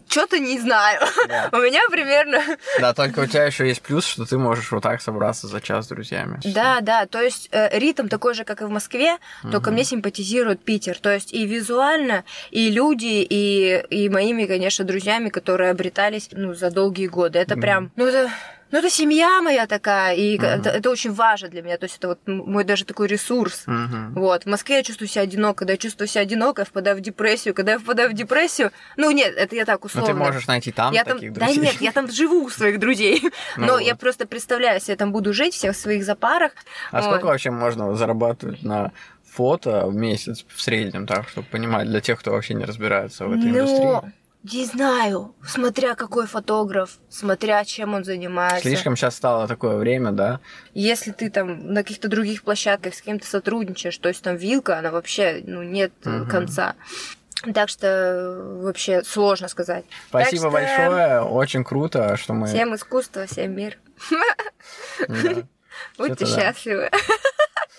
Что-то не знаю. Да. (laughs) у меня примерно... Да, только у тебя еще есть плюс, что ты можешь вот так собраться за час с друзьями. Да, да, то есть э, ритм такой же, как и в Москве, mm-hmm. только мне симпатизирует Питер. То есть и визуально, и люди, и, и моими, конечно, друзьями, которые обретались, ну, за долгие годы. Это mm-hmm. прям, ну, это ну, это семья моя такая, и uh-huh. это, это очень важно для меня. То есть это вот мой даже такой ресурс. Uh-huh. Вот. В Москве я чувствую себя одиноко. Когда я чувствую себя одиноко, я впадаю в депрессию. Когда я впадаю в депрессию... Ну, нет, это я так условно. Но ты можешь найти там я таких там... друзей. Да нет, я там живу у своих друзей. (laughs) Ну Но вот. я просто представляю себе, я там буду жить, всех в своих запарах. А вот. сколько вообще можно зарабатывать на фото в месяц в среднем, так, чтобы понимать, для тех, кто вообще не разбирается в этой ну, индустрии? Не знаю, смотря какой фотограф, смотря чем он занимается. Слишком сейчас стало такое время, да? Если ты там на каких-то других площадках с кем-то сотрудничаешь, то есть там вилка, она вообще, ну, нет угу. конца. Так что вообще сложно сказать. Спасибо что... большое, очень круто, что мы... Всем искусство, всем мир. (laughs) (laughs) Будьте счастливы.